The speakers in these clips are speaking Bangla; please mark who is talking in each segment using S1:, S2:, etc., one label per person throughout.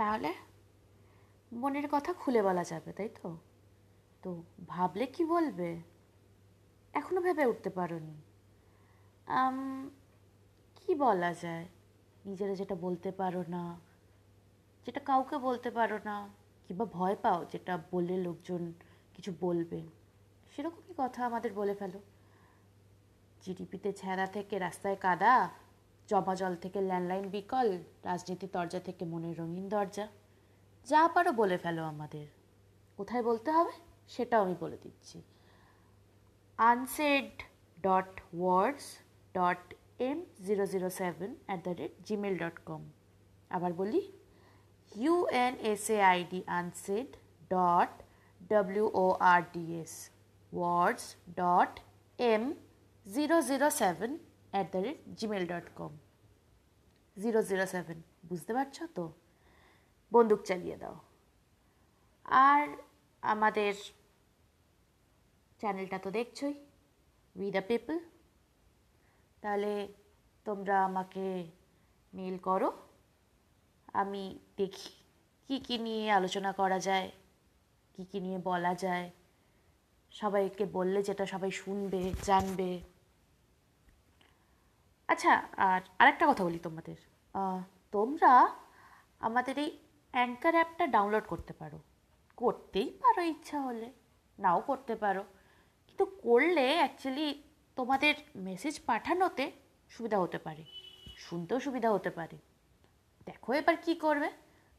S1: তাহলে মনের কথা খুলে বলা যাবে, তাই তো? তো ভাবলে কি বলবে? এখনও ভেবে উঠতে পারোনি। কি বলা যায়? নিজেরা যেটা বলতে পারো না, যেটা কাউকে বলতে পারো না, কিংবা ভয় পাও যেটা বললে লোকজন কিছু বলবে, সেরকমই কথা আমাদের বলে ফেলো। জিডিপিতে ছেঁড়া থেকে রাস্তায় কাদা জমা জল থেকে ল্যান্ডলাইন বিকল রাজনীতির দরজা থেকে মনের রঙিন দরজা। যা পারো বলে ফেলো আমাদের। কোথায় বলতে হবে? সেটাও আমি বলে দিচ্ছি। Unsaid dot words dot M zero zero seven at the rate gmail dot com. আবার বলি U N S A I D unsaid dot W O R D S. Words dot M zero zero seven at the rate gmail dot com. Zero zero seven, বুঝতে পারছ তো? বন্দুক চালিয়ে দাও। আর আমাদের চ্যানেলটা তো দেখছই উই দ্য পিপল তাহলে তোমরা আমাকে মেল করো, আমি দেখি কী কী নিয়ে আলোচনা করা যায়, কী কী নিয়ে বলা যায়। সবাইকে বললে যেটা সবাই শুনবে, জানবে। আচ্ছা আর আরেকটা কথা বলি তোমাদের। তোমরা আমাদের এই অ্যাঙ্কার অ্যাপটা ডাউনলোড করতে পারো। করতেই পারো ইচ্ছা হলে, নাও করতে পারো। কিন্তু করলে অ্যাকচুয়ালি তোমাদের মেসেজ পাঠানোতে সুবিধা হতে পারে, শুনতেও সুবিধা হতে পারে। দেখো এবার কি করবে,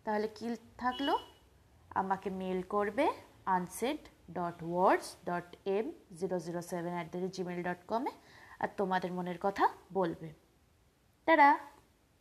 S1: তাহলে কি থাকল? আমাকে মেল করবে unsaid dot words dot M zero zero seven at the rate Gmail dot কমে আর তোমাদের মনের কথা বলবে। তারা